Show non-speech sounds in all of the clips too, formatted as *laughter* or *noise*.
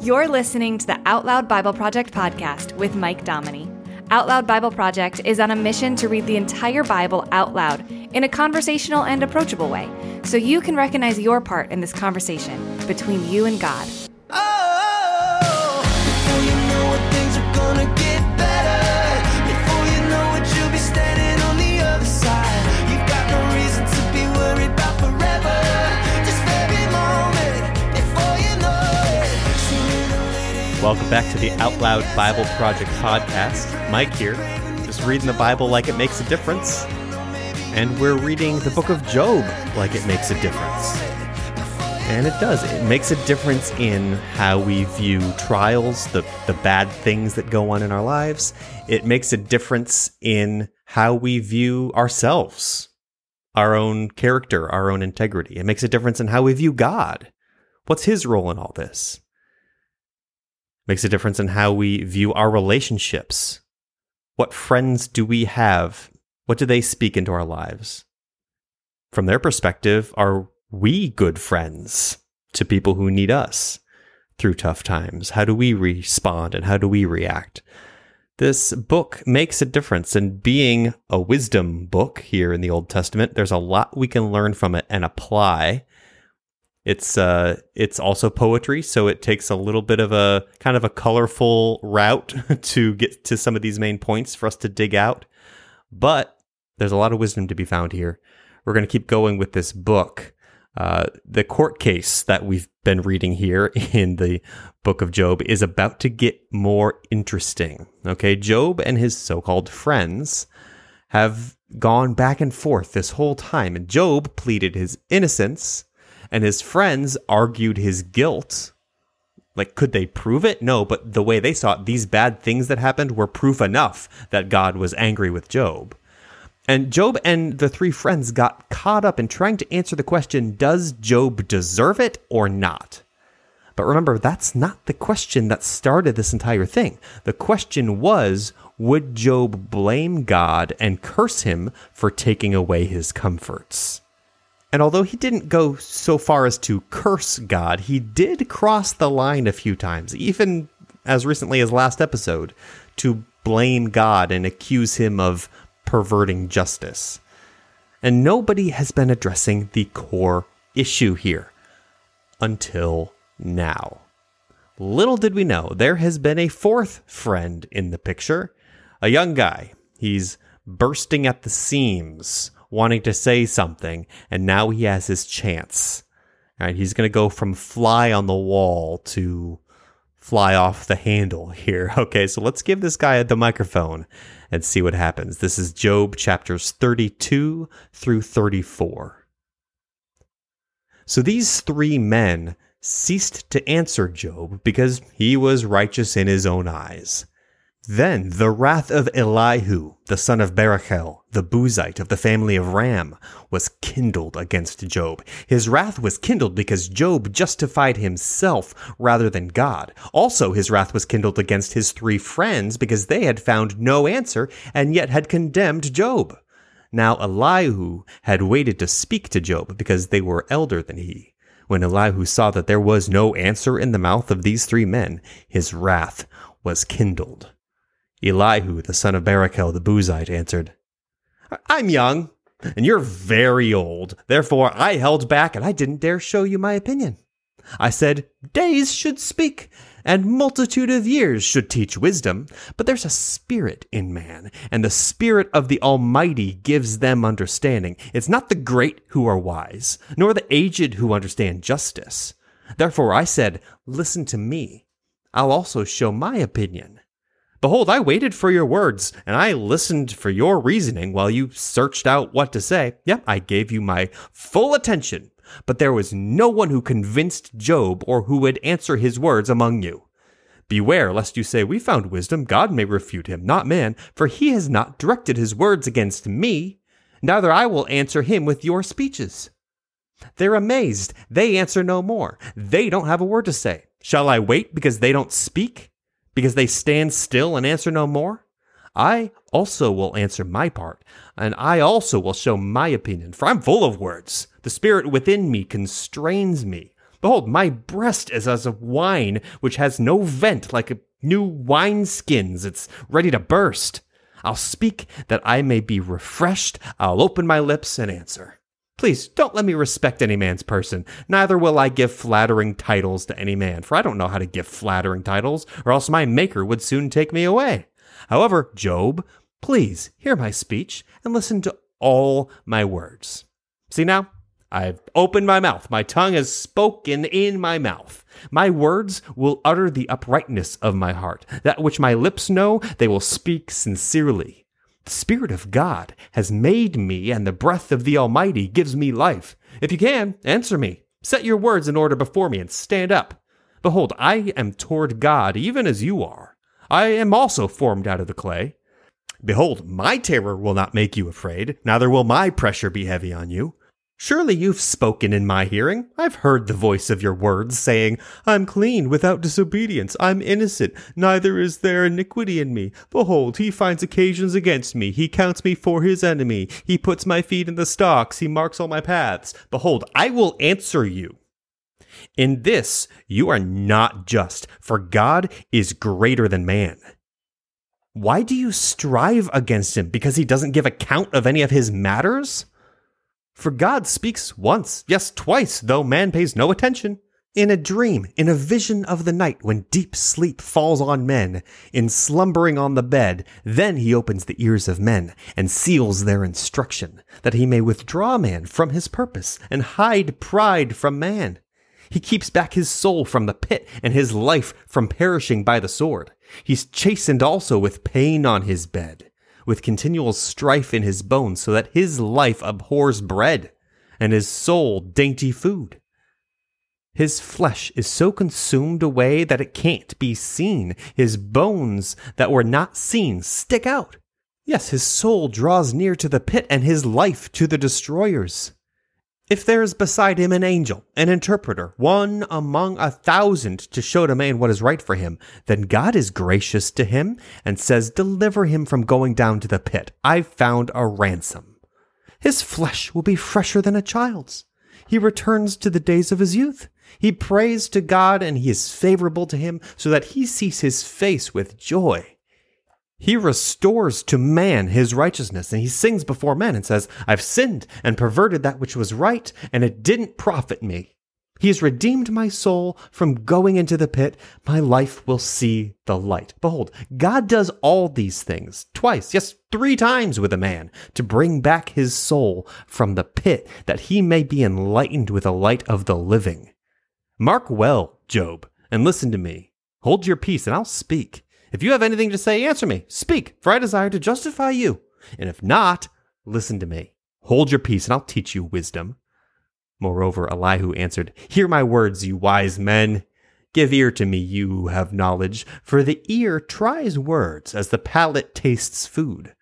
You're listening to the Out Loud Bible Project podcast with Mike Dominy. Out Loud Bible Project is on a mission to read the entire Bible out loud in a conversational and approachable way so you can recognize your part in this conversation between you and God. Welcome back to the Out Loud Bible Project podcast. Mike here, just reading the Bible like it makes a difference. And we're reading the book of Job like it makes a difference. And it does. It makes a difference in how we view trials, the, the bad things that go on in our lives. It makes a difference in how we view ourselves, our own character, our own integrity. It makes a difference in how we view God. What's his role in all this? Makes a difference in how we view our relationships. What friends do we have? What do they speak into our lives? From their perspective, are we good friends to people who need us through tough times? How do we respond and how do we react? This book makes a difference, and being a wisdom book here in the Old Testament, there's a lot we can learn from it and apply it's uh it's also poetry, so it takes a little bit of a kind of a colorful route *laughs* to get to some of these main points for us to dig out. But there's a lot of wisdom to be found here. We're going to keep going with this book. Uh, the court case that we've been reading here *laughs* in the book of Job is about to get more interesting. Okay, Job and his so called friends have gone back and forth this whole time, and Job pleaded his innocence and his friends argued his guilt. Like, could they prove it? No, but the way they saw it, these bad things that happened were proof enough that God was angry with Job. And Job and the three friends got caught up in trying to answer the question Does Job deserve it or not? But remember, that's not the question that started this entire thing. The question was Would Job blame God and curse him for taking away his comforts? And although he didn't go so far as to curse God, he did cross the line a few times, even as recently as last episode, to blame God and accuse him of perverting justice. And nobody has been addressing the core issue here until now. Little did we know, there has been a fourth friend in the picture, a young guy. He's bursting at the seams wanting to say something, and now he has his chance. Right, he's going to go from fly on the wall to fly off the handle *laughs* here. Okay, so let's give this guy the microphone and see what happens. This is Job chapters 32 through 34. So these three men ceased to answer Job because he was righteous in his own eyes. Then the wrath of Elihu, the son of Barachel, the Buzite of the family of Ram, was kindled against Job. His wrath was kindled because Job justified himself rather than God. Also, his wrath was kindled against his three friends because they had found no answer and yet had condemned Job. Now Elihu had waited to speak to Job because they were elder than he. When Elihu saw that there was no answer in the mouth of these three men, his wrath was kindled. Elihu, the son of Barachel the Buzite, answered, I'm young, and you're very old. Therefore, I held back, and I didn't dare show you my opinion. I said, Days should speak, and multitude of years should teach wisdom. But there's a spirit in man, and the spirit of the Almighty gives them understanding. It's not the great who are wise, nor the aged who understand justice. Therefore, I said, Listen to me. I'll also show my opinion. Behold, I waited for your words, and I listened for your reasoning while you searched out what to say. Yep, I gave you my full attention, but there was no one who convinced Job or who would answer his words among you. Beware lest you say, We found wisdom, God may refute him, not man, for he has not directed his words against me. Neither I will answer him with your speeches. They're amazed. They answer no more. They don't have a word to say. Shall I wait because they don't speak? Because they stand still and answer no more? I also will answer my part, and I also will show my opinion, for I'm full of words. The spirit within me constrains me. Behold, my breast is as a wine which has no vent, like a new wineskins. It's ready to burst. I'll speak that I may be refreshed. I'll open my lips and answer. Please don't let me respect any man's person. Neither will I give flattering titles to any man, for I don't know how to give flattering titles, or else my maker would soon take me away. However, Job, please hear my speech and listen to all my words. See now, I've opened my mouth. My tongue has spoken in my mouth. My words will utter the uprightness of my heart. That which my lips know, they will speak sincerely. The Spirit of God has made me, and the breath of the Almighty gives me life. If you can, answer me. Set your words in order before me and stand up. Behold, I am toward God, even as you are. I am also formed out of the clay. Behold, my terror will not make you afraid, neither will my pressure be heavy on you. Surely you've spoken in my hearing. I've heard the voice of your words saying, I'm clean without disobedience. I'm innocent. Neither is there iniquity in me. Behold, he finds occasions against me. He counts me for his enemy. He puts my feet in the stocks. He marks all my paths. Behold, I will answer you. In this you are not just, for God is greater than man. Why do you strive against him? Because he doesn't give account of any of his matters? For God speaks once, yes, twice, though man pays no attention. In a dream, in a vision of the night, when deep sleep falls on men, in slumbering on the bed, then he opens the ears of men, and seals their instruction, that he may withdraw man from his purpose, and hide pride from man. He keeps back his soul from the pit, and his life from perishing by the sword. He's chastened also with pain on his bed with continual strife in his bones, so that his life abhors bread, and his soul dainty food. His flesh is so consumed away that it can't be seen. His bones that were not seen stick out. Yes, his soul draws near to the pit, and his life to the destroyers. If there is beside him an angel, an interpreter, one among a thousand to show to man what is right for him, then God is gracious to him and says, Deliver him from going down to the pit. I've found a ransom. His flesh will be fresher than a child's. He returns to the days of his youth. He prays to God and he is favorable to him so that he sees his face with joy. He restores to man his righteousness, and he sings before men and says, I've sinned and perverted that which was right, and it didn't profit me. He has redeemed my soul from going into the pit. My life will see the light. Behold, God does all these things twice, yes, three times with a man to bring back his soul from the pit that he may be enlightened with the light of the living. Mark well, Job, and listen to me. Hold your peace and I'll speak. If you have anything to say, answer me. Speak, for I desire to justify you. And if not, listen to me. Hold your peace, and I'll teach you wisdom. Moreover, Elihu answered, Hear my words, you wise men. Give ear to me, you who have knowledge, for the ear tries words as the palate tastes food.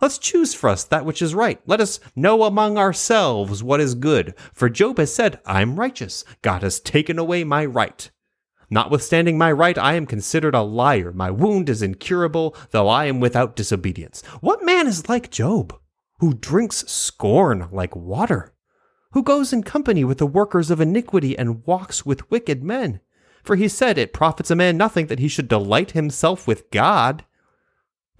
Let's choose for us that which is right. Let us know among ourselves what is good. For Job has said, I'm righteous. God has taken away my right. Notwithstanding my right, I am considered a liar. My wound is incurable, though I am without disobedience. What man is like Job, who drinks scorn like water? Who goes in company with the workers of iniquity and walks with wicked men? For he said, It profits a man nothing that he should delight himself with God.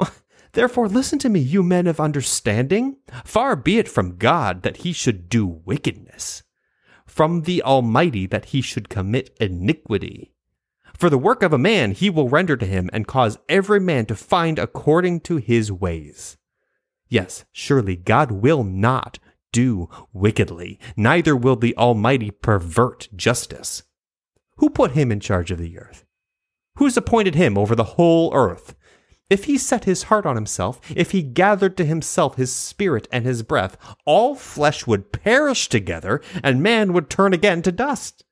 *laughs* Therefore, listen to me, you men of understanding. Far be it from God that he should do wickedness, from the Almighty that he should commit iniquity. For the work of a man he will render to him, and cause every man to find according to his ways. Yes, surely God will not do wickedly, neither will the Almighty pervert justice. Who put him in charge of the earth? Who's appointed him over the whole earth? If he set his heart on himself, if he gathered to himself his spirit and his breath, all flesh would perish together, and man would turn again to dust.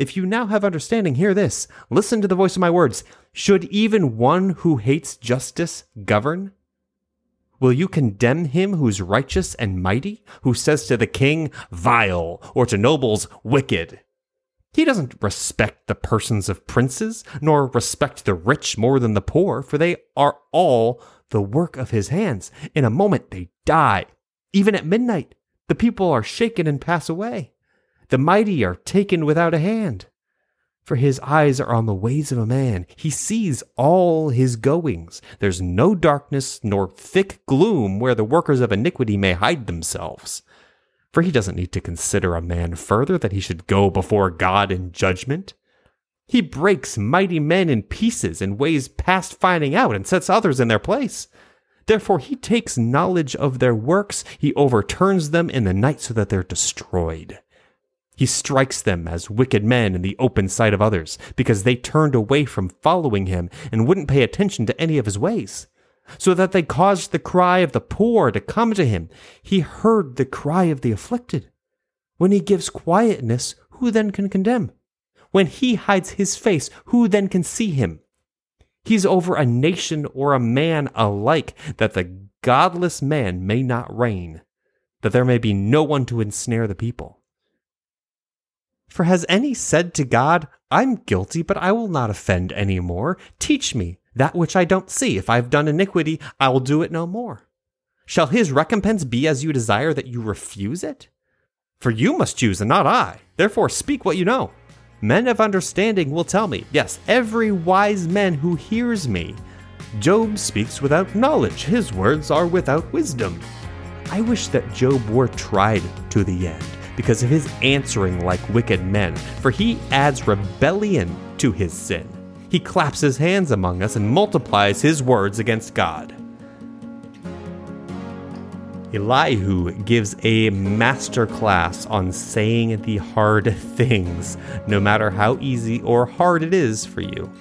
If you now have understanding, hear this. Listen to the voice of my words. Should even one who hates justice govern? Will you condemn him who's righteous and mighty, who says to the king, vile, or to nobles, wicked? He doesn't respect the persons of princes, nor respect the rich more than the poor, for they are all the work of his hands. In a moment they die. Even at midnight, the people are shaken and pass away. The mighty are taken without a hand. For his eyes are on the ways of a man. He sees all his goings. There's no darkness nor thick gloom where the workers of iniquity may hide themselves. For he doesn't need to consider a man further that he should go before God in judgment. He breaks mighty men in pieces in ways past finding out and sets others in their place. Therefore, he takes knowledge of their works, he overturns them in the night so that they're destroyed. He strikes them as wicked men in the open sight of others, because they turned away from following him and wouldn't pay attention to any of his ways. So that they caused the cry of the poor to come to him. He heard the cry of the afflicted. When he gives quietness, who then can condemn? When he hides his face, who then can see him? He's over a nation or a man alike, that the godless man may not reign, that there may be no one to ensnare the people. For has any said to God, I'm guilty, but I will not offend any more? Teach me that which I don't see. If I've done iniquity, I will do it no more. Shall his recompense be as you desire that you refuse it? For you must choose and not I. Therefore, speak what you know. Men of understanding will tell me, yes, every wise man who hears me. Job speaks without knowledge, his words are without wisdom. I wish that Job were tried to the end because of his answering like wicked men, for he adds rebellion to his sin. He claps his hands among us and multiplies his words against God. Elihu gives a master class on saying the hard things, no matter how easy or hard it is for you.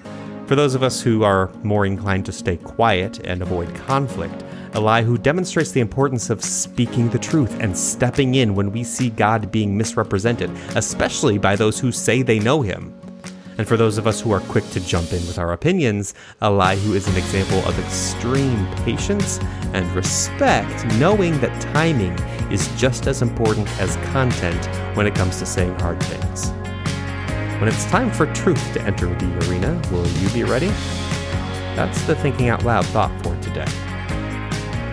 For those of us who are more inclined to stay quiet and avoid conflict, Elihu demonstrates the importance of speaking the truth and stepping in when we see God being misrepresented, especially by those who say they know him. And for those of us who are quick to jump in with our opinions, Elihu is an example of extreme patience and respect, knowing that timing is just as important as content when it comes to saying hard things. When it's time for truth to enter the arena, will you be ready? That's the Thinking Out Loud thought for today.